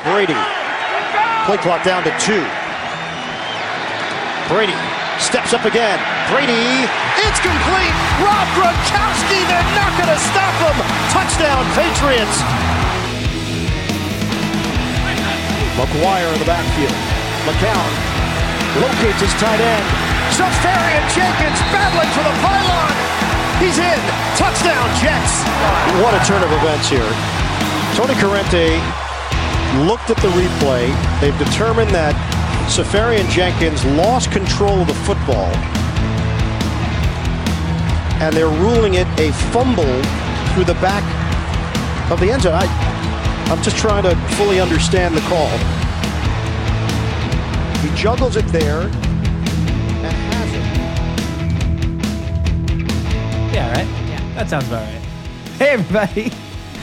Brady. Play clock down to two. Brady steps up again. Brady, it's complete. Rob Gronkowski, they're not going to stop him. Touchdown, Patriots. McGuire in the backfield. McCown locates his tight end. Seferian-Jenkins battling for the pylon. He's in. Touchdown, Jets. What a turn of events here. Tony Corrente looked at the replay. They've determined that Seferian-Jenkins lost control of the football. And they're ruling it a fumble through the back of the end zone. I, I'm just trying to fully understand the call. He juggles it there and has it. Yeah, right? Yeah. That sounds about right. Hey, everybody.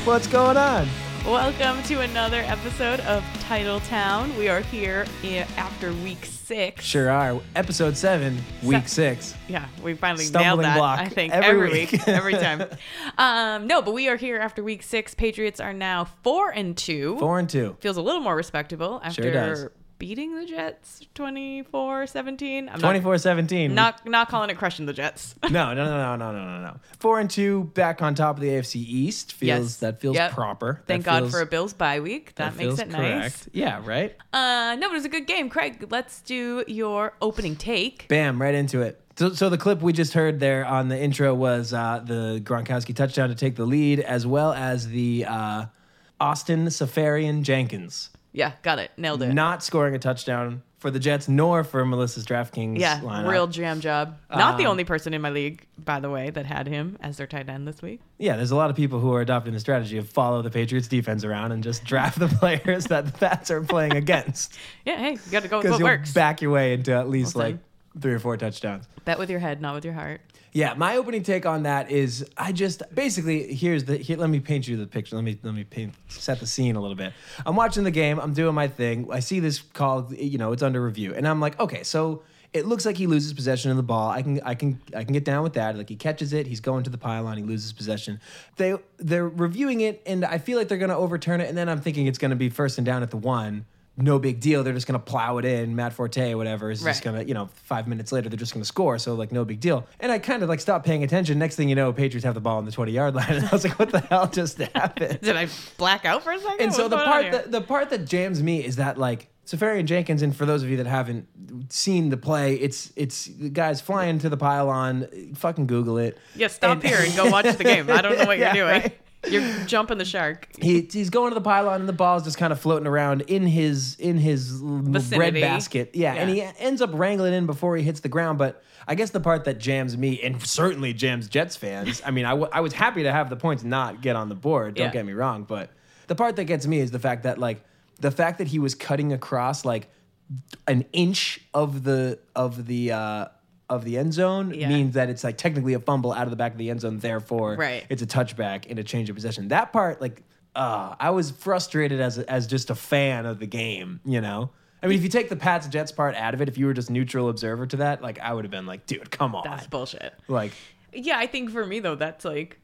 What's going on? Welcome to another episode of Title Town. We are here i- after week six. Sure are. Episode 7, week 6. Yeah, we finally Stumbling nailed that. block I think every every, week. week, every time. Um, no, but we are here after week six. Patriots are now four and two. 4 and 2. Feels a little more respectable after does. Beating the Jets 24-17. I'm 24 17. Not, not calling it crushing the Jets. No, no, no, no, no, no, no, no. 4 and 2, back on top of the AFC East. Feels Yes. That feels Yep. proper. Thank That God feels- for a Bills bye week. That, makes feels it correct. nice. Yeah, right? Uh, no, but it was a good game. Craig, let's do your opening take. Bam, right into it. So, so the clip we just heard there on the intro was uh, the Gronkowski touchdown to take the lead, as well as the uh, Austin Seferian-Jenkins Yeah, got it. Nailed it. not scoring a touchdown for the Jets nor for Melissa's DraftKings yeah, lineup. real jam job. Not the Um, only person in my league, by the way, that had him as their tight end this week. Yeah, there's a lot of people who are adopting the strategy of follow the Patriots defense around and just draft the players that the Pats are playing against Yeah, hey, you got to go with what you'll works. back your way into at least Listen. like three or four touchdowns. Bet with your head, not with your heart. Yeah, my opening take on that is I just basically here's the here, let me paint you the picture. Let me let me paint set the scene a little bit. I'm watching the game. I'm doing my thing. I see this call. You know, it's under review, and I'm like, okay, so it looks like he loses possession of the ball. I can I can I can get down with that. Like he catches it, he's going to the pylon, he loses possession. They they're reviewing it, and I feel like they're going to overturn it. And then I'm thinking it's going to be first and down at the one. No big deal. They're just going to plow it in. Matt Forte, or whatever, is just going to, you know, five minutes later, they're just going to score. So, like, no big deal. And I kind of like stopped paying attention. Next thing you know, Patriots have the ball on the 20 yard line. And I was like, what the hell just happened? Did I black out for a second? and so What's the part that the part that jams me is that like Seferian-Jenkins, and for those of you that haven't seen the play, it's it's the guys flying to the pylon. Fucking Google it. yeah, stop and- here and go watch the game. I don't know what Yeah, you're doing. right. You're jumping the shark. He, he's going to the pylon and the ball's just kind of floating around in his in his bread basket. Yeah, and he ends up wrangling in before he hits the ground. But I guess the part that jams me and certainly jams Jets fans. I mean, I, w- I was happy to have the points not get on the board. Don't Yeah. get me wrong, but the part that gets me is the fact that like the fact that he was cutting across like an inch of the of the uh of the end zone Yeah. means that it's like technically a fumble out of the back of the end zone therefore Right. it's a touchback and a change of possession that part like uh i was frustrated as a, as just a fan of the game you know i mean if you take the pats jets part out of it if you were just neutral observer to that like i would have been like dude come on That's bullshit. like Yeah, I think for me though, that's like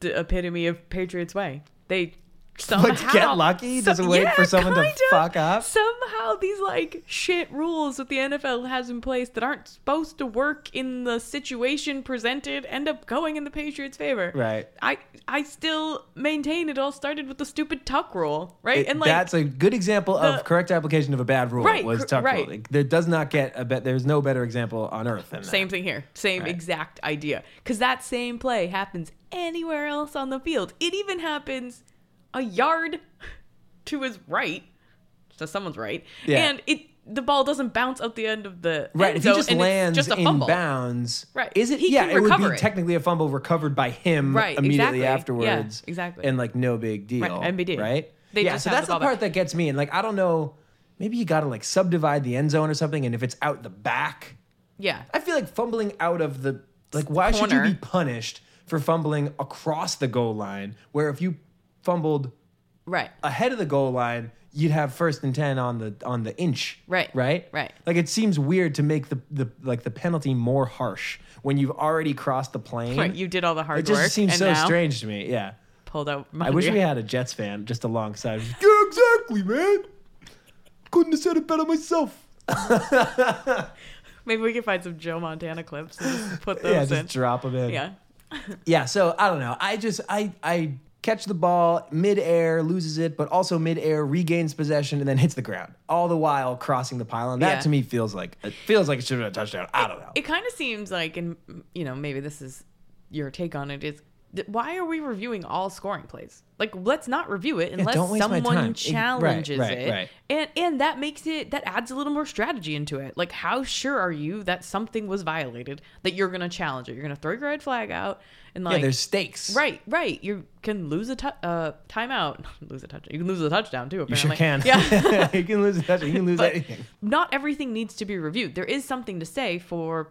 the epitome of Patriots way. They somehow Like, get lucky? Just wait for someone to kinda. fuck up? Somehow these like shit rules that the NFL has in place that aren't supposed to work in the situation presented end up going in the Patriots' favor. Right. I I still maintain it all started with the stupid tuck rule, right? it- and like that's a good example the- of correct application of a bad rule Right, was tuck right. rule. There does not get a bet there's no better example on earth than that Same thing here. Same Right. exact idea. Because that same play happens anywhere else on the field. It even happens a yard to his right, to someone's right, Yeah. and it the ball doesn't bounce out the end of the Right, end if he just lands just a in fumble. bounds, Right. Is it? He yeah, it would be it. technically a fumble recovered by him Right, immediately exactly. Yeah, afterwards. exactly. and like no big deal. Right, NBD. Right. They yeah, so that's the the, part back. that gets me. And like, I don't know, maybe you got to like subdivide the end zone or something. And if it's out the back, Yeah, I feel like fumbling out of the like, why should you be punished for fumbling across the goal line? Where if you fumbled right. ahead of the goal line, you'd have first and ten on the on the inch. Right, Right. right. Like it seems weird to make the the like the penalty more harsh when you've already crossed the plane. Right, you did all the hard work. it just work. seems and so now strange to me. Yeah. Pulled out. I wish we had a Jets fan just alongside. Yeah, exactly, man. couldn't have said it better myself. Maybe we can find some Joe Montana clips and just put those Yeah, in. just drop them in. yeah. Yeah, so I don't know. I just I I catch the ball midair, loses it, but also midair regains possession and then hits the ground. All the while crossing the pylon. That Yeah. to me feels like it feels like it should have been a touchdown. I don't know. It kind of seems like, and you know, maybe this is your take on it. Is th- why are we reviewing all scoring plays? Like, let's not review it unless don't waste my someone time. Ex- right, challenges right, it, right. and and that makes it that adds a little more strategy into it. Like, how sure are you that something was violated that you're gonna challenge it? You're gonna throw your red flag out and like yeah, there's stakes. Right, right. You can lose a tu- uh, timeout, lose a touchdown. You can lose a touchdown too. You Apparently. sure can. Yeah. you can lose a touchdown. You can lose but anything. not everything needs to be reviewed. There is something to say for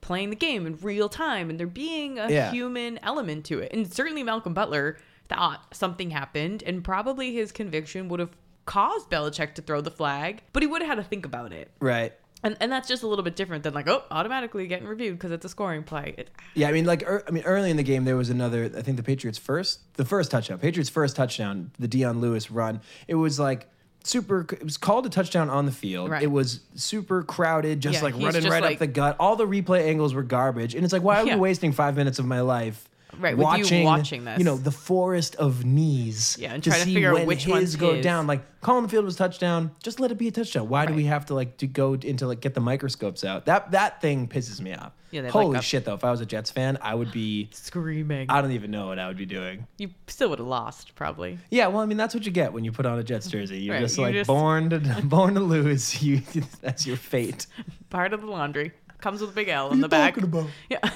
playing the game in real time and there being a Yeah. human element to it. And certainly Malcolm Butler thought something happened and probably his conviction would have caused Belichick to throw the flag, but he would have had to think about it. Right. And, and that's just a little bit different than like, oh, automatically getting reviewed because it's a scoring play. It, Yeah, I mean, like, ear I mean, early in the game there was another. I think the Patriots first, the first touchdown, Patriots first touchdown, the Dion Lewis run. It was like super. It was called a touchdown on the field. Right. It was super crowded, just Yeah, like running just right like- up the gut. All the replay angles were garbage, and it's like, why are Yeah. we wasting five minutes of my life? Right, with you watching this. you know, the forest of knees. Yeah, and to trying to figure out which one's go his. down. Like the field was touchdown. Just let it be a touchdown. Why do we have to like to go into like get the microscopes out? That that thing pisses me off. Yeah, like, Holy shit, though! If I was a Jets fan, I would be. screaming. I don't even know what I would be doing. you still would have lost, probably. Yeah, well, I mean, that's what you get when you put on a Jets jersey. You're Right, just you like just- born to born to lose. You that's your fate. Part of the laundry. Comes with a big L in the you back. talking about? Yeah.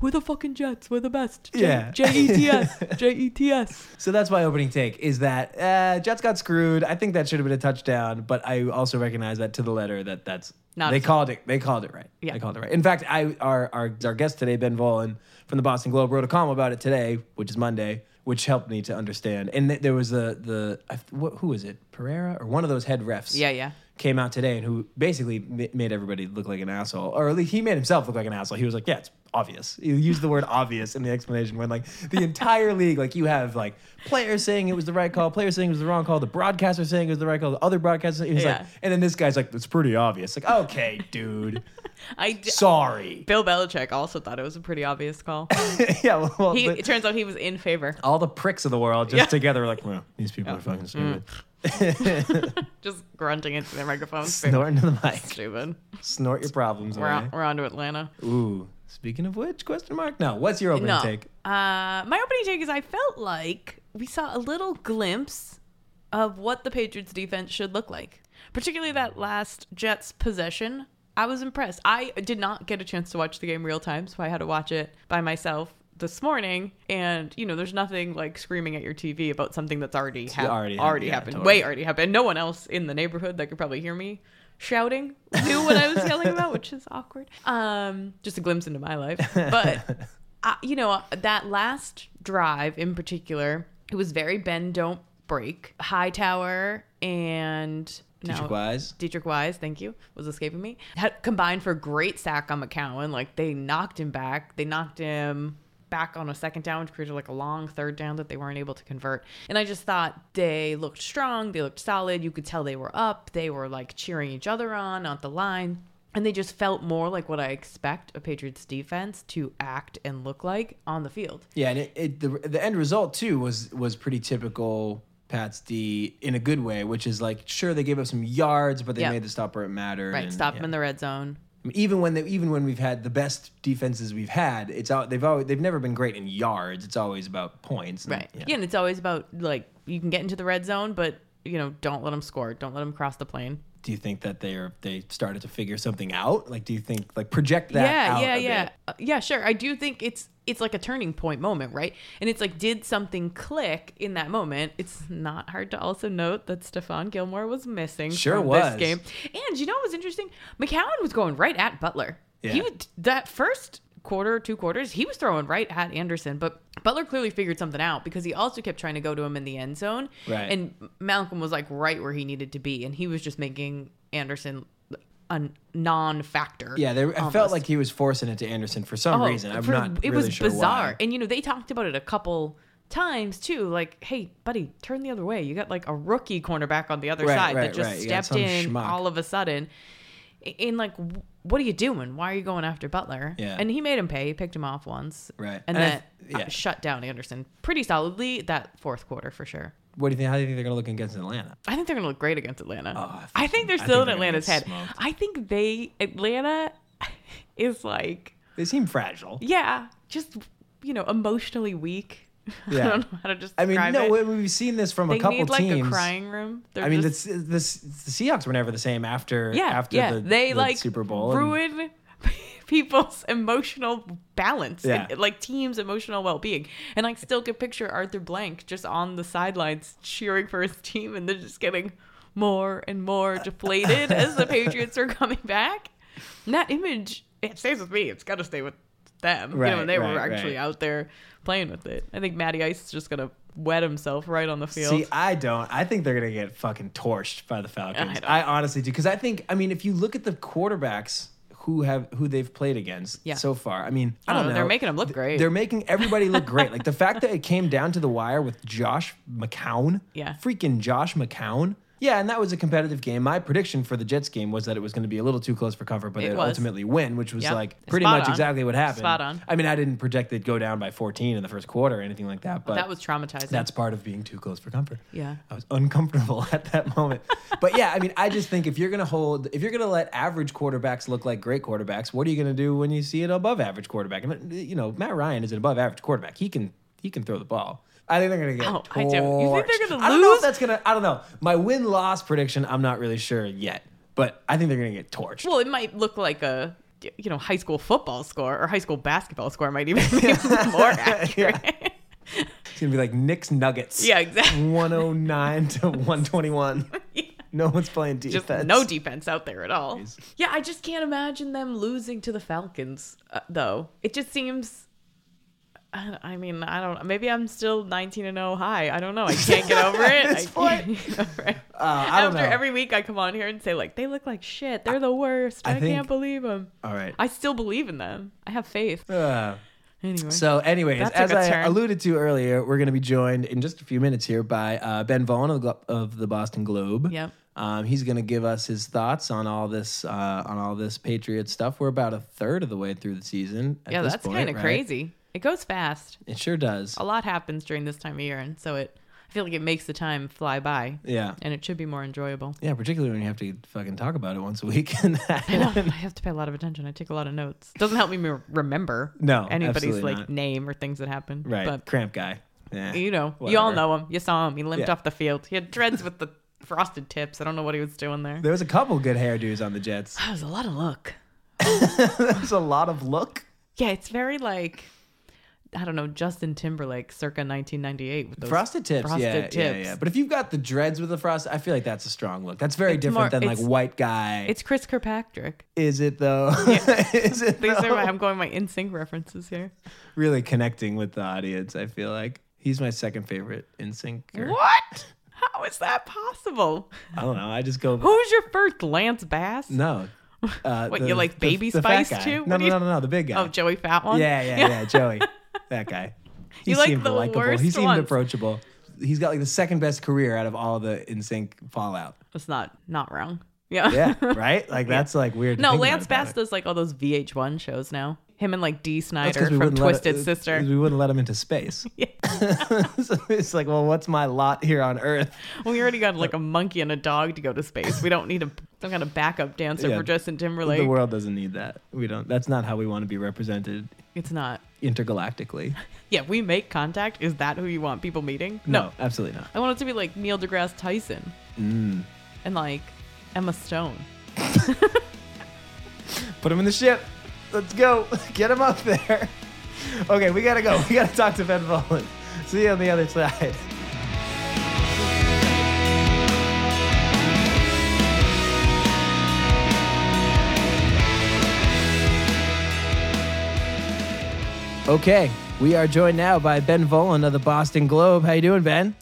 We're the fucking Jets. We're the best. J- Yeah. J-E-T-S. J-E-T-S. So that's my opening take is that uh, Jets got screwed. I think that should have been a touchdown, but I also recognize that to the letter that that's Not they called it. They called it right. Yeah. They called it right. In fact, I our our our guest today, Ben Volin from the Boston Globe, wrote a column about it today, which is Monday, which helped me to understand. And th- there was the the I, what, who was it, Pereira or one of those head refs? Yeah, yeah. Came out today and who basically ma- made everybody look like an asshole, or at least he made himself look like an asshole. He was like, "Yeah, it's obvious." He used the word "obvious" in the explanation when like the entire league, like you have like players saying it was the right call, players saying it was the wrong call, the broadcaster saying it was the right call, the other broadcaster. He was Yeah. like, and then this guy's like, "It's pretty obvious." Like, okay, dude, I d- sorry. Bill Belichick also thought it was a pretty obvious call. yeah, well, well, He, it turns out he was in favor. all the pricks of the world just Yeah. together like, well, these people are fucking stupid. Mm. Just grunting into their microphone. Snort into the mic. Stupid. Snort your problems We're on, we're on to Atlanta. Ooh, speaking of which, question mark? No, what's your opening no. take? Uh, my opening take is I felt like we saw a little glimpse of what the Patriots defense should look like. Particularly that last Jets possession. I was impressed. I did not get a chance to watch the game real time, so I had to watch it by myself this morning. And you know, there's nothing like screaming at your TV about something that's already hap- already already, happened, happened, totally. way already happened. No one else in the neighborhood that could probably hear me shouting knew what I was yelling about, which is awkward. Um, just a glimpse into my life, but uh, you know that last drive in particular, it was very bend don't break. Hightower and Deatrich Wise? Deatrich Wise, thank you, was escaping me. Had combined for a great sack on McCown. Like they knocked him back. They knocked him back on a second down, which created like a long third down that they weren't able to convert. And I just thought they looked strong. They looked solid. You could tell they were up. They were like cheering each other on on the line. And they just felt more like what I expect a Patriots defense to act and look like on the field. Yeah, and it, it the the end result too was was pretty typical Pats D in a good way, which is like sure they gave up some yards, but they Yeah. made the stop where it mattered. Right. and, Stop yeah. them in the red zone. Even when they, even when we've had the best defenses we've had, it's out. They've always they've never been great in yards. It's always about points. and- Right. Yeah. and it's always about like you can get into the red zone, but you know, don't let them score. Don't let them cross the plane. Do you think that they are they started to figure something out? Like, do you think like project that? yeah, out yeah, yeah, bit? Uh, yeah. Sure. I do think it's it's like a turning point moment, right? And it's like, did something click in that moment? It's not hard to also note that Stephon Gilmore was missing Sure from was. this game. And you know what was interesting? McCown was going right at Butler. Yeah. He would that first quarter, two quarters, he was throwing right at Anderson, but Butler clearly figured something out because he also kept trying to go to him in the end zone. Right. And Malcolm was like right where he needed to be, and he was just making Anderson a non-factor. Yeah, there, I almost. felt like he was forcing it to Anderson for some Oh, reason. I'm for- not It It was really sure bizarre, why. and you know they talked about it a couple times too, like, hey, buddy, turn the other way. You got like a rookie cornerback on the other Right, side right, that just right. You got stepped some in schmuck. all of a sudden. In like, w- what are you doing? Why are you going after Butler? Yeah. And he made him pay. He picked him off once. Right. And, And I then th- yeah. uh, shut down Anderson pretty solidly that fourth quarter for sure. What do you think? How do you think they're going to look against Atlanta? I think they're gonna look great against Atlanta. Oh, I think they're I still think in they're gonna Atlanta's get head. smoked. I think they Atlanta is like They seem fragile. yeah, just you know emotionally weak. Yeah. I don't know how to just I mean, describe no, it. we- we've seen this from they a couple need like teams. a crying room. They're I mean, just, the Seahawks were never the same after yeah, after yeah. the, they the like Super Bowl. and- ruin people's emotional balance, Yeah. and, like teams' emotional well-being. And I still can picture Arthur Blank just on the sidelines cheering for his team, and they're just getting more and more deflated as the Patriots are coming back. And that image, it stays with me. It's got to stay with them. you know, Right, and they were actually right. out there playing with it. I think Matty Ice is just gonna wet himself right on the field. See, I don't. I think they're gonna get fucking torched by the Falcons. I. I, honestly do because I think. I mean, if you look at the quarterbacks who have who they've played against Yeah. so far, I mean, I I don't know, they're making them look great. They're making everybody look great. Like the fact that it came down to the wire with Josh McCown. Yeah. Freaking Josh McCown. Yeah, and that was a competitive game. My prediction for the Jets game was that it was going to be a little too close for comfort, but It they was. ultimately win, which was Yep. like pretty Spot much on. exactly what happened. Spot on. I mean, I didn't project they'd go down by 14 in the first quarter or anything like that, but that was traumatizing. that's part of being too close for comfort. Yeah. I was uncomfortable at that moment. but yeah, I mean, I just think if you're going to hold, if you're going to let average quarterbacks look like great quarterbacks, what are you going to do when you see an above average quarterback? And you know, Matt Ryan is an above average quarterback. He can he can throw the ball. I think they're going to get. Oh, I do. You think they're gonna lose? I don't know if that's going to. I don't know. My win loss prediction. I'm not really sure yet, but I think they're going to get torched. Well, it might look like a you know high school football score or high school basketball score might even be more accurate. It's going to be like Knicks Nuggets. Yeah, exactly. 109 to 121. No one's playing defense. Just no defense out there at all. Yeah, I just can't imagine them losing to the Falcons, uh, though. It just seems. I I mean, I don't. Maybe I'm still 19 and 0 high. I don't know. I can't get over it. this I over it. Uh, I don't After know. every week, I come on here and say like they look like shit. They're the worst. I I, think- can't believe them. All right. I still believe in them. I have faith. Uh, Anyway, So, anyways, as I turn. alluded to earlier, we're going to be joined in just a few minutes here by uh, Ben Vaughn of the, of the Boston Globe. Yep. Um, he's going to give us his thoughts on all this uh, on all this Patriot stuff. We're about a third of the way through the season. At yeah, that's kind of right? crazy. It goes fast. It sure does. A lot happens during this time of year, and so it. I feel like it makes the time fly by, Yeah. and it should be more enjoyable. Yeah, particularly when you have to fucking talk about it once a week. and I know. I have to pay a lot of attention. I take a lot of notes. Doesn't help me me remember No, anybody's like not. name or things that happen. right. But Cramp guy. Yeah. you know, you all know him. You saw him. He limped Yeah. off the field. He had dreads with the frosted tips. I don't know what he was doing there. There was a couple good hairdos on the Jets. That was a lot of look. There's a lot of look. Yeah, it's very like I don't know, Justin Timberlake circa 1998 with those Frosted tips, frosted yeah, tips. yeah, yeah. But if you've got the dreads with the frost, I feel like that's a strong look. That's very It's different more- than like white guy. It's Chris Kirkpatrick. Is it though? Is it These though? are my, I'm going my NSYNC references here. really connecting with the audience? I feel like he's my second favorite NSYNC. What? How is that possible? I don't know. I just go. Who's your first Lance Bass? No. Uh, What, you like Baby fat Spice guy. too? No, no, no, no, no, the big guy. Oh, Joey Fat one. yeah, yeah, yeah, Joey, that guy. He You like seemed the likable. He seemed ones. approachable. He's got like the second best career out of all the NSYNC Fallout. That's not not wrong. Yeah. Yeah, right. Like that's like weird. no, Lance Bass does like all those VH1 shows now. Him and like That's Snider from Twisted it- Sister. 'cause We wouldn't let him into space. Yeah. so it's like, well, what's my lot here on Earth? We already got like a monkey and a dog to go to space. We don't need a some kind of backup dancer Yeah. for Justin Timberlake. The world doesn't need that. We don't. That's not how we want to be represented It's not. Intergalactically. Yeah, we make contact. Is that who you want people meeting? No, absolutely not. I want it to be like Neil deGrasse Tyson Mm. and like Emma Stone. Put him in the ship. Let's go. Get him up there. Okay, we gotta go. We gotta talk to Ben Volin. See you on the other side. Okay, we are joined now by Ben Volin of the Boston Globe. How you doing, Ben?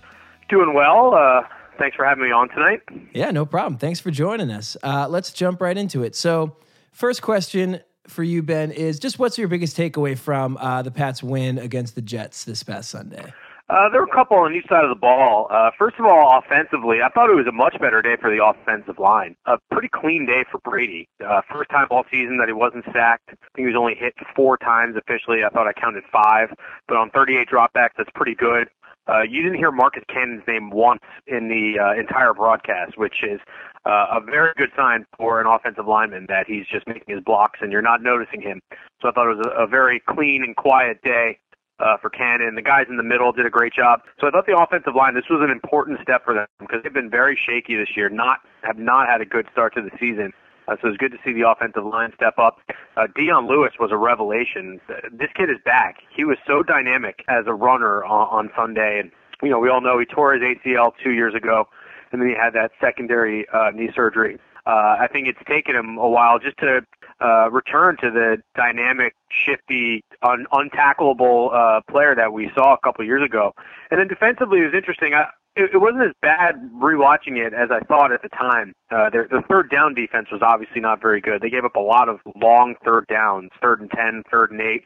Doing well. Uh, thanks for having me on tonight. Yeah, no problem. Thanks for joining us. Uh, let's jump right into it. So, first question for you, Ben, is just what's your biggest takeaway from uh, the Pats' win against the Jets this past Sunday? Uh, there were a couple on each side of the ball. Uh, first of all, offensively, I thought it was a much better day for the offensive line. A pretty clean day for Brady. Uh, first time all season that he wasn't sacked. I think he was only hit four times officially. I thought I counted five, but on 38 dropbacks, that's pretty good. Uh, you didn't hear Marcus Cannon's name once in the uh, entire broadcast, which is uh, a very good sign for an offensive lineman that he's just making his blocks and you're not noticing him. So I thought it was a, a very clean and quiet day uh, for Cannon. The guys in the middle did a great job. So I thought the offensive line, this was an important step for them because they've been very shaky this year. Not have not had a good start to the season. Uh, so it's good to see the offensive line step up. Uh, Dion Lewis was a revelation. This kid is back. He was so dynamic as a runner on, on Sunday, and you know we all know he tore his ACL two years ago, and then he had that secondary uh, knee surgery. Uh, I think it's taken him a while just to uh, return to the dynamic, shifty, un- untackleable uh, player that we saw a couple years ago. And then defensively, it was interesting. I, it, it wasn't as bad rewatching it as I thought at the time. Uh, their, the third down defense was obviously not very good. They gave up a lot of long third downs, third and ten, third and eight.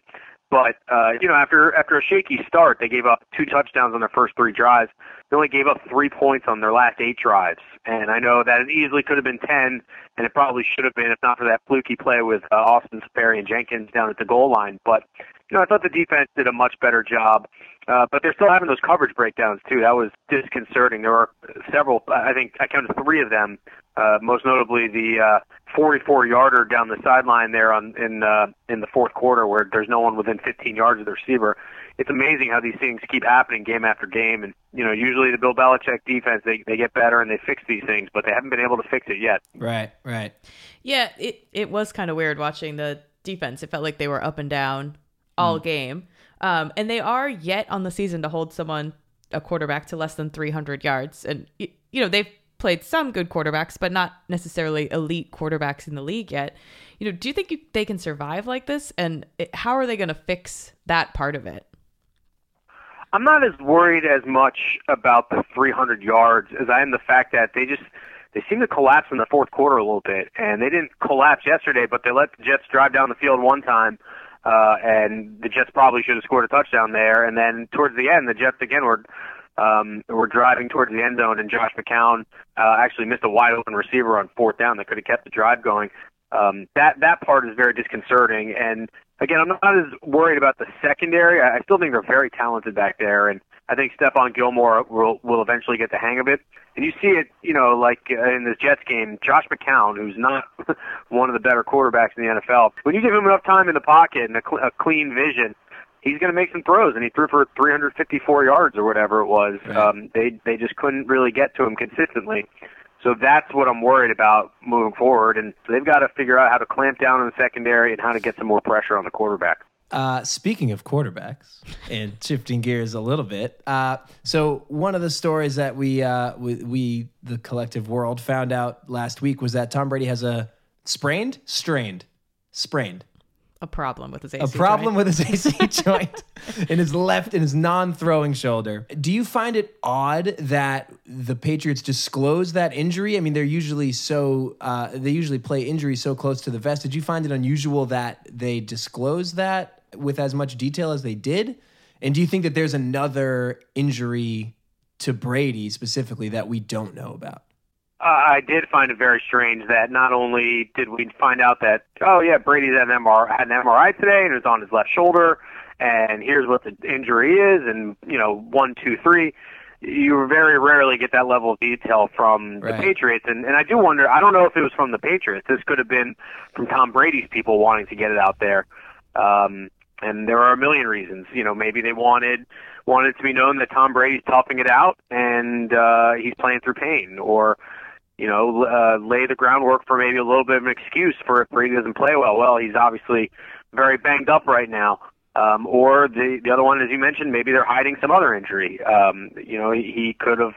But uh, you know, after after a shaky start, they gave up two touchdowns on their first three drives. They only gave up three points on their last eight drives, and I know that it easily could have been ten, and it probably should have been if not for that fluky play with uh, Austin Seferian-Jenkins down at the goal line. But you know, I thought the defense did a much better job. Uh, but they're still having those coverage breakdowns too. That was disconcerting. There were several. I think I counted three of them. Uh, most notably the uh, 44 yarder down the sideline there on in uh, in the fourth quarter, where there's no one within 15 yards of the receiver. It's amazing how these things keep happening game after game. And you know, usually the Bill Belichick defense they they get better and they fix these things, but they haven't been able to fix it yet. Right, right. Yeah, it it was kind of weird watching the defense. It felt like they were up and down all mm. game. Um, and they are yet on the season to hold someone, a quarterback, to less than 300 yards. And, you know, they've played some good quarterbacks, but not necessarily elite quarterbacks in the league yet. You know, do you think you, they can survive like this? And it, how are they going to fix that part of it? I'm not as worried as much about the 300 yards as I am the fact that they just they seem to collapse in the fourth quarter a little bit, and they didn't collapse yesterday, but they let the Jets drive down the field one time uh, and the Jets probably should have scored a touchdown there. And then towards the end, the Jets again were um, were driving towards the end zone, and Josh McCown uh, actually missed a wide open receiver on fourth down that could have kept the drive going. Um, that that part is very disconcerting. And again, I'm not as worried about the secondary. I, I still think they're very talented back there, and I think Stephon Gilmore will will eventually get the hang of it. And you see it, you know, like uh, in this Jets game, Josh McCown, who's not one of the better quarterbacks in the NFL, when you give him enough time in the pocket and a, cl- a clean vision, he's going to make some throws. And he threw for 354 yards or whatever it was. Right. Um, they they just couldn't really get to him consistently. So that's what I'm worried about moving forward. And they've got to figure out how to clamp down on the secondary and how to get some more pressure on the quarterback. Uh, speaking of quarterbacks and shifting gears a little bit, uh, so one of the stories that we, uh, we, we the collective world found out last week was that Tom Brady has a sprained, strained, sprained a problem with his AC a problem joint. with his AC joint in his left in his non-throwing shoulder. Do you find it odd that the Patriots disclose that injury? I mean, they're usually so uh, they usually play injuries so close to the vest. Did you find it unusual that they disclose that with as much detail as they did? And do you think that there's another injury to Brady specifically that we don't know about? Uh, I did find it very strange that not only did we find out that oh yeah Brady had an MRI had an MRI today and it was on his left shoulder and here's what the injury is and you know one two three you very rarely get that level of detail from right. the Patriots and and I do wonder I don't know if it was from the Patriots this could have been from Tom Brady's people wanting to get it out there um and there are a million reasons you know maybe they wanted wanted to be known that Tom Brady's toughing it out and uh he's playing through pain or you know, uh, lay the groundwork for maybe a little bit of an excuse for if Brady doesn't play well. Well, he's obviously very banged up right now. Um, or the the other one, as you mentioned, maybe they're hiding some other injury. Um, you know, he, he could have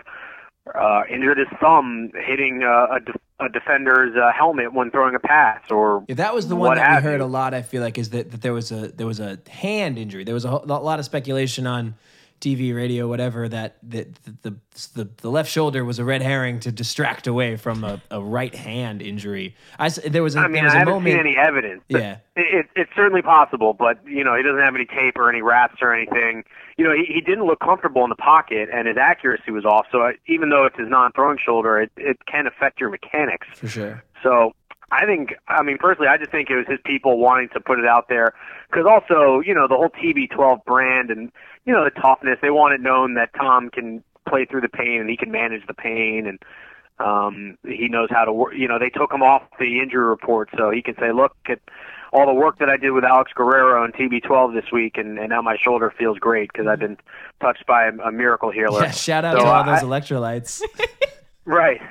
uh, injured his thumb hitting uh, a, de- a defender's uh, helmet when throwing a pass, or yeah, that was the one that we heard you. a lot. I feel like is that, that there was a there was a hand injury. There was a, a lot of speculation on TV, radio, whatever, that the the, the, the left shoulder was a red herring to distract away from a, a right hand injury. I, there was a, I mean, there was I haven't moment. seen any evidence. Yeah. It, it, it's certainly possible, but you know, he doesn't have any tape or any wraps or anything. You know, he, he didn't look comfortable in the pocket, and his accuracy was off. So I, even though it's his non-throwing shoulder, it, it can affect your mechanics. for sure. So I think, I mean, personally, I just think it was his people wanting to put it out there because also, you know, the whole TB12 brand and you know the toughness. They want it known that Tom can play through the pain and he can manage the pain and um, he knows how to work. You know, they took him off the injury report so he can say, look at all the work that I did with Alex Guerrero and TB12 this week, and, and now my shoulder feels great because I've been touched by a, a miracle healer. Yeah, shout out So to all I- those electrolytes. Right.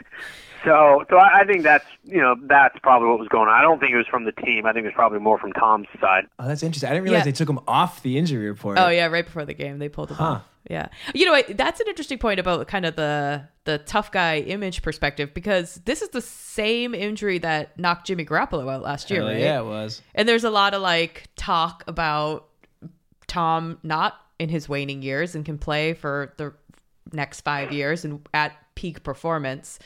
So, so I I think that's you know that's probably what was going on. I don't think it was from the team. I think it was probably more from Tom's side. oh, that's interesting. I didn't realize Yeah. they took him off the injury report. Oh yeah, right before the game they pulled him Huh. off. Yeah, you know what? That's an interesting point about kind of the the tough guy image perspective because this is the same injury that knocked Jimmy Garoppolo out last year, Hell right? yeah, it was. And there's a lot of like talk about Tom not in his waning years and can play for the next five years and at peak performance.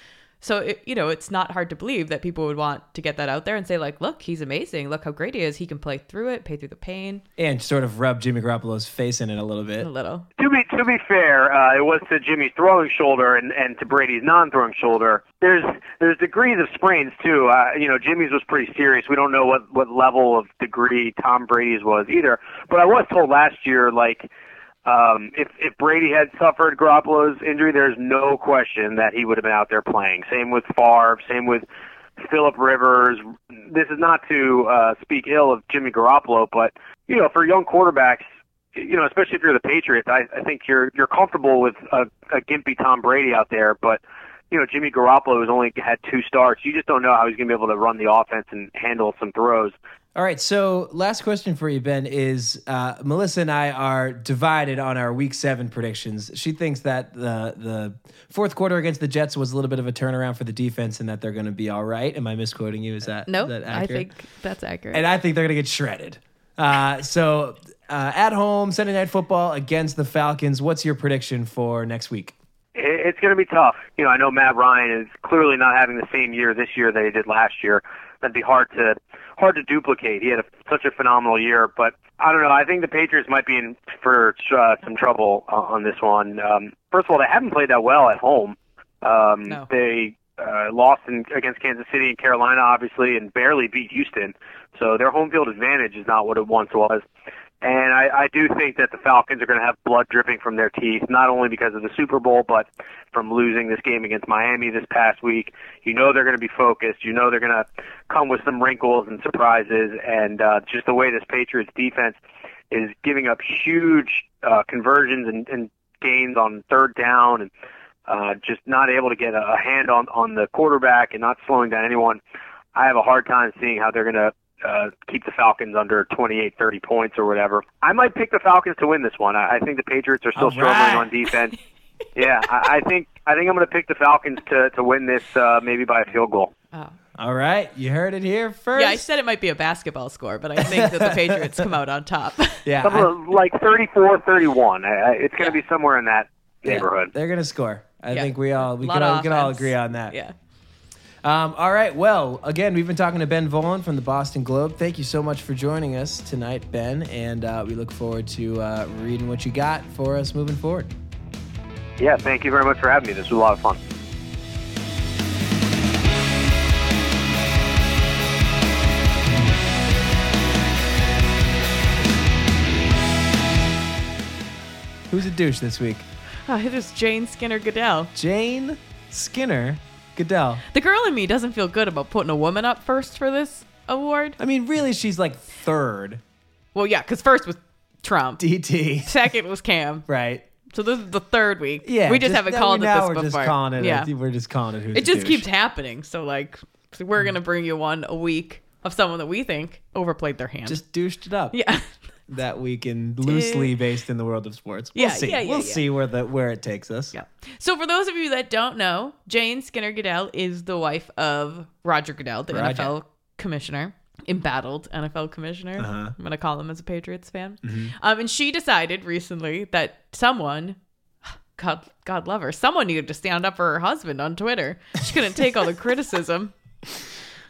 So it, you know, it's not hard to believe that people would want to get that out there and say like, look, he's amazing. Look how great he is. He can play through it, pay through the pain And sort of rub Jimmy Garoppolo's face in it a little bit. a little. To be to be fair, uh, it was to Jimmy's throwing shoulder and, and to Brady's non-throwing shoulder. There's there's degrees of sprains too. Uh, you know, Jimmy's was pretty serious. We don't know what what level of degree Tom Brady's was either. But I was told last year, like um, if if Brady had suffered Garoppolo's injury, there's no question that he would have been out there playing. Same with Favre. Same with Philip Rivers. This is not to uh, speak ill of Jimmy Garoppolo, but you know, for young quarterbacks, you know, especially if you're the Patriots, I, I think you're you're comfortable with a, a gimpy Tom Brady out there, but you know, Jimmy Garoppolo has only had two starts. You just don't know how he's going to be able to run the offense and handle some throws. All right, so last question for you, Ben, is uh, Melissa and I are divided on our Week Seven predictions. She thinks that the the fourth quarter against the Jets was a little bit of a turnaround for the defense, and that they're going to be all right. Am I misquoting you? Is that No, is that I think that's accurate. and I think they're going to get shredded. Uh, so uh, at home, Sunday night football against the Falcons. What's your prediction for next week? It's going to be tough. You know, I know Matt Ryan is clearly not having the same year this year that he did last year. That'd be hard to hard to duplicate. He had a, such a phenomenal year, but I don't know. I think the Patriots might be in for uh, some trouble uh, on this one. Um, first of all, they haven't played that well at home. Um, No. They uh, lost in, against Kansas City and Carolina, obviously, and barely beat Houston. So their home field advantage is not what it once was. And I, I do think that the Falcons are going to have blood dripping from their teeth, not only because of the Super Bowl, but from losing this game against Miami this past week. You know they're going to be focused. You know they're going to come with some wrinkles and surprises. And uh, just the way this Patriots defense is giving up huge uh, conversions and, and gains on third down and uh, just not able to get a, a hand on, on the quarterback and not slowing down anyone. I have a hard time seeing how they're going to uh, keep the Falcons under 28, 30 points or whatever. I might pick the Falcons to win this one. I, I think the Patriots are still All struggling right. on defense. yeah, I, I think I think I'm going to pick the Falcons to to win this uh, maybe by a field goal. oh. All right, you heard it here first. Yeah, I said it might be a basketball score, but I think that the Patriots come out on top. yeah, Something I- like 34, 31. I, I, it's going to Yeah. be somewhere in that yeah, neighborhood. they're gonna score. I Yeah. think we all we can all, we can all agree on that. Yeah. Um, all right. Well, again, we've been talking to Ben Volin from the Boston Globe. Thank you so much for joining us tonight, Ben, and uh, we look forward to uh, reading what you got for us moving forward. Yeah, thank you very much for having me. This was a lot of fun. Who's a douche this week? Oh, it is Jane Skinner Goodell. Jane Skinner Goodell. The girl in me doesn't feel good about putting a woman up first for this award. I mean, really, she's like third Well, yeah, because first was Trump, DT, second was Cam. right? So this is the third week. Yeah, we just, haven't now called it now this we're before. just calling it. Yeah, a- we're just calling it. It just douche. keeps happening. So like, so we're gonna bring you one a week of someone that we think overplayed their hand. just douched it up. yeah. that week and loosely based in the world of sports. We'll Yeah, see. yeah, yeah, we'll see where the where it takes us. Yeah. So for those of you that don't know, Jane Skinner Goodell is the wife of Roger Goodell, the Roger. NFL commissioner. embattled NFL commissioner. Uh-huh. I'm gonna call him as a Patriots fan. Um, and she decided recently that someone, God, God love her, someone needed to stand up for her husband on Twitter. She couldn't take all the criticism.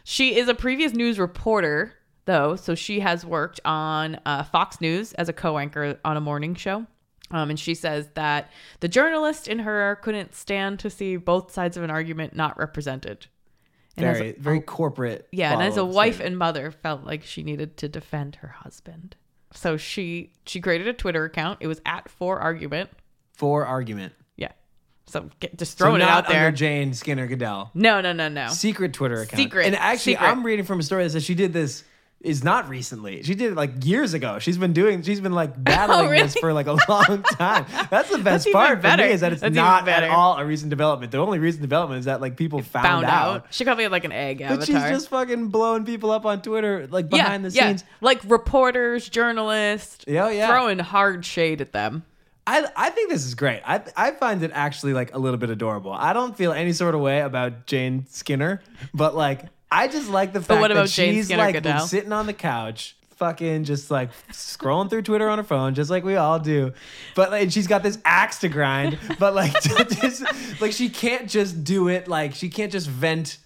She is a previous news reporter, though, so she has worked on uh, Fox News as a co-anchor on a morning show. Um, and she says that the journalist in her couldn't stand to see both sides of an argument not represented. And as a- Very, very corporate. yeah, and as a wife and mother, felt like she needed to defend her husband. So she she created a Twitter account. It was at for argument. for argument. Yeah. So get, just So throwing it out there. under Jane Skinner Goodell. no, no, no, no. Secret Twitter account. Secret, And actually, secret. I'm reading from a story that says she did this. Is not recently. She did it like years ago. She's been doing. She's been like oh, battling this really? for like a long time. That's the best even part for me is that it's That's not at all a recent development. The only recent development is that like people found, Found out. out. She probably had like an egg But she's just fucking blowing people up on Twitter, like yeah, behind the yeah. scenes. Like reporters, journalists, Yeah, oh, yeah. throwing hard shade at them. I I think this is great. I I find it actually like a little bit adorable. I don't feel any sort of way about Jane Skinner, but like I just like the fact what that about Jane she's Skinner like Goodell? sitting on the couch, fucking just like scrolling through Twitter on her phone, just like we all do. But like she's got this axe to grind, but like just, like she can't just do it. Like she can't just vent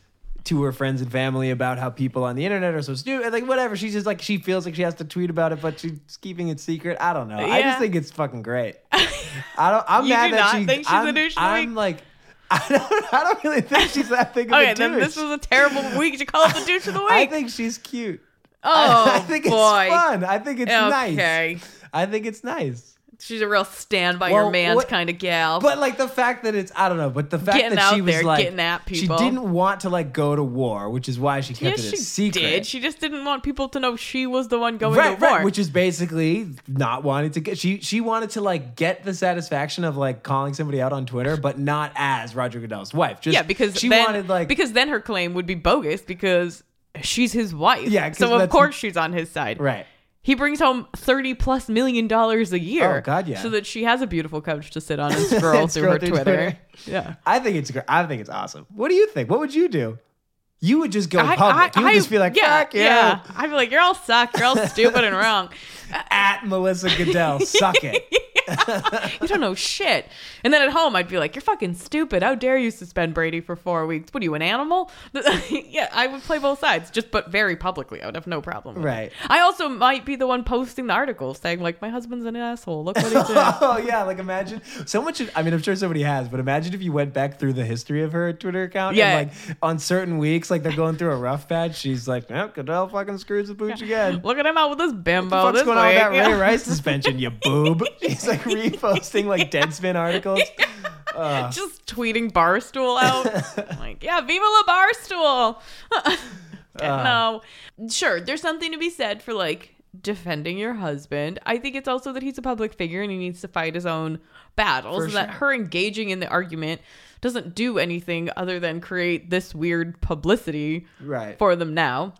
to her friends and family about how people on the internet are so stupid. Like whatever. She's just like she feels like she has to tweet about it, but she's keeping it secret. I don't know. I just think it's fucking great. I don't. I'm You mad do that not she. think she's a I'm, douche of I'm like. I don't. I don't really think she's that big of Okay, a douche. then this was a terrible week to call it the douche of the week. I think she's cute. oh I think it's boy. fun. I think it's Okay. nice. I think it's nice. She's a real stand by Well, your man's what- kind of gal. But like the fact that it's I don't know, but the fact Getting that she was there, like getting at people. she didn't want to like go to war, which is why she kept yes, it she secret. did. She just didn't want people to know she was the one going right, to war. which is basically not wanting to get. She she wanted to like get the satisfaction of like calling somebody out on Twitter, but not as Roger Goodell's wife. Just yeah, because she then, wanted like because then her claim would be bogus because she's his wife. Yeah, so of course she's on his side. right. He brings home thirty plus million dollars a year. Oh, God, yeah. So that she has a beautiful couch to sit on and scroll through Scroll her through Twitter. Twitter. Yeah. I think it's great. I think it's awesome. What do you think? What would you do? You would just go I- public. I- you would I- just be like, yeah, fuck you. yeah. I'd be like, you're all suck. You're all stupid and wrong. At Melissa Goodell, suck it. You don't know shit. And then at home, I'd be like, you're fucking stupid. How dare you suspend Brady for four weeks? What are you, an animal? yeah, I would play both sides, just but very publicly. I would have no problem. It. Right. I also might be the one posting the article saying like, my husband's an asshole. Look what he did. oh yeah, like imagine so much. I mean, I'm sure somebody has, but imagine if you went back through the history of her Twitter account. Yeah. And like on certain weeks, like they're going through a rough patch. She's like, "Yep, Goodell fucking screws the pooch again." Look at him out with this bimbo. What's going on with that Ray Rice suspension, you boob? She's like reposting like Deadspin articles. Uh, Just tweeting Barstool out. like, yeah, Viva la Barstool. no. Sure, there's something to be said for like defending your husband. I think it's also that he's a public figure and he needs to fight his own battles. For and that her engaging in the argument doesn't do anything other than create this weird publicity right. for them now.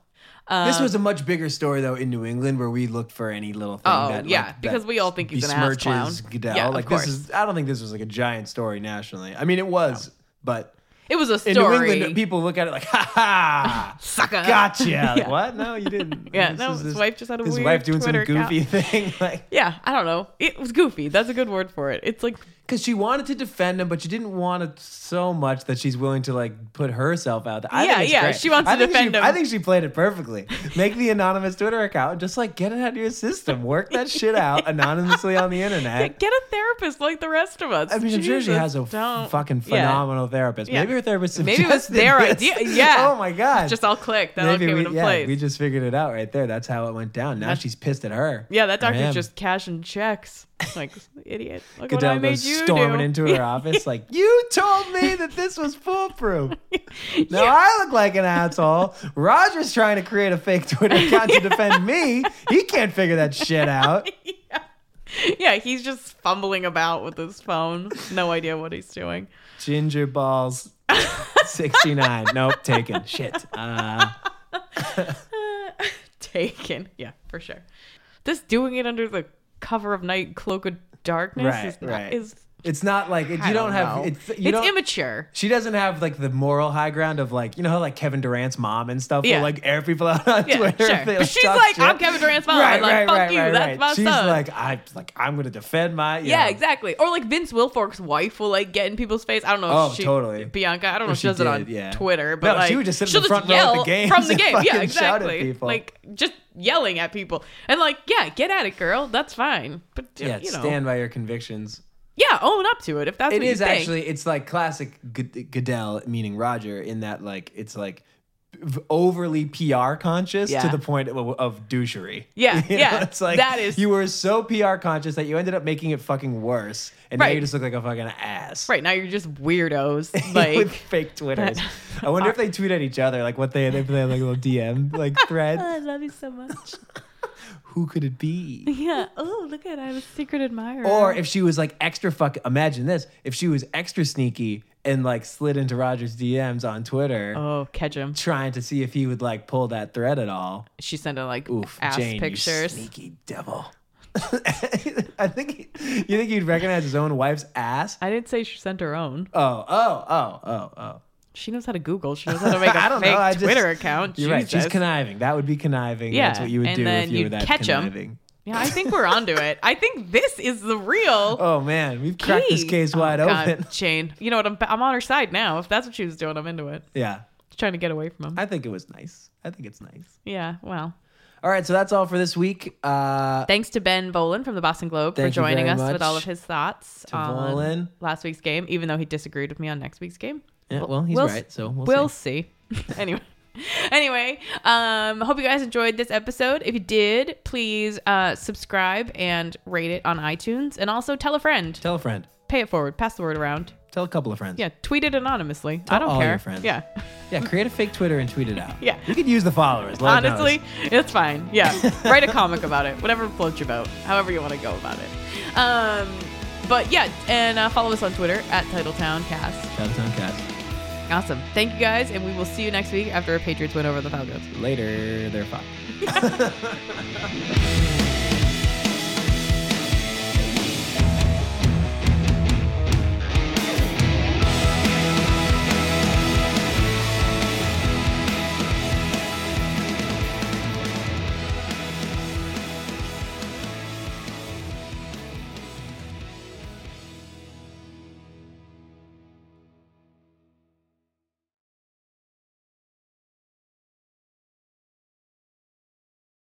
Uh, This was a much bigger story though in New England where we looked for any little thing Oh, that yeah, like, because that we all think he's an ass clown. Goodell. Yeah, like this is I don't think this was like a giant story nationally. I mean it was, but it was a story. in New. England people look at it like ha ha Sucker. Gotcha. Yeah. What? No, you didn't. Yeah, This no, is his wife just had a his wife doing Twitter some goofy account. thing, like Yeah, I don't know. It was goofy. That's a good word for it. It's like because she wanted to defend him, but she didn't want it so much that she's willing to like put herself out there. I Yeah, think yeah, great. she wants I to defend she, him. I think she played it perfectly. Make the anonymous Twitter account and just like get it out of your system. Work that shit out anonymously on the internet. get a therapist like the rest of us. I mean, I'm sure she has a f- fucking Yeah. phenomenal therapist. Yeah. Maybe her therapist. Maybe it was their this. idea. Yeah. oh my god. Just all clicked. That all Maybe came we, yeah, place. we just figured it out right there. That's how it went down. Now That's- she's pissed at her. yeah, that doctor's just cashing checks. Like idiot. Look what I Goodell made goes you storming do. into her office like, "You told me that this was foolproof. Now I look like an asshole. Roger's trying to create a fake Twitter account to defend me. He can't figure that shit out. yeah, he's just fumbling about with his phone. No idea what he's doing. Ginger balls, sixty nine. Nope, taken. Shit. Uh, Taken. Yeah, for sure. This doing it under the cover of night, cloak of darkness Right, is, right. is It's not like it, I you don't, have. It's, you it's don't, immature. She doesn't have like the moral high ground of like you know how like Kevin Durant's mom and stuff Yeah. will like air people out on Yeah, Twitter. sure. But she's like, shit. I'm Kevin Durant's mom. Right, Like, right, fuck right, you. right, That's right. my she's son. like, I like I'm gonna defend my. you Yeah, know. exactly. Or like Vince Wilfork's wife will like get in people's face. I don't know. Oh, she, totally. Bianca. I don't know if she she does it on yeah. Twitter, but No, like she would just sit in the front row at the games from the game. Yeah, exactly. Like just yelling at people and like, yeah, get at it, girl. That's fine. But Yeah, you know, stand by your convictions. Yeah, own up to it if that's It what you is think. actually. It's like classic G- Goodell, meaning Roger, in that like it's like overly PR conscious Yeah. to the point of, of douchery. Yeah, You know, yeah, It's like that is- you were so PR conscious that you ended up making it fucking worse, and now you just look like a fucking ass. Right now, you're just weirdos. with Like, fake Twitters. I wonder if they tweet at each other, like what they they play like a little DM like thread. I love you so much. Who could it be? yeah. Oh, look at I have a secret admirer. Or if she was like extra fuck. Imagine this: if she was extra sneaky and like slid into Roger's DMs on Twitter, oh, catch him. trying to see if he would like pull that thread at all. She sent a like Oof, ass Jane, pictures. you sneaky devil. I think you think he'd recognize his own wife's ass. I didn't say she sent her own. Oh, oh, oh, oh, oh. She knows how to Google. She knows how to make a I don't fake know. I just- Twitter account. You're right. She's conniving. That would be conniving. Yeah, That's what you would and do then if you were you'd that catch 'em. conniving. Yeah, I think we're onto it. I think this is the real. Oh man, we've cracked this key. case Oh, wide God, open. Shane, you know what? I'm, I'm on her side now. If that's what she was doing, I'm into it. Yeah, She's trying to get away from him. I think it was nice. I think it's nice. yeah, well. All right, so that's all for this week. Uh, Thanks to Ben Volin from the Boston Globe Thank for you joining very us with all of his thoughts to on Volin. last week's game, even though he disagreed with me on next week's game. Yeah, well, he's we'll- right. So we'll, we'll see. see. anyway. Anyway, um, hope you guys enjoyed this episode. If you did, please uh, subscribe and rate it on iTunes, and also tell a friend. Tell a friend. Pay it forward. Pass the word around. Tell a couple of friends. Yeah, tweet it anonymously. I don't all care. your friends. Yeah, Yeah, create a fake Twitter and tweet it out. Yeah. You could use the followers. Honestly, it's fine. Yeah, write a comic about it. Whatever floats your boat. However you want to go about it. Um, but yeah, and uh, follow us on Twitter at TitletownCast. Shout out to Cast. Awesome. Thank you guys, and we will see you next week after a Patriots win over the Falcons. Later, they're fine.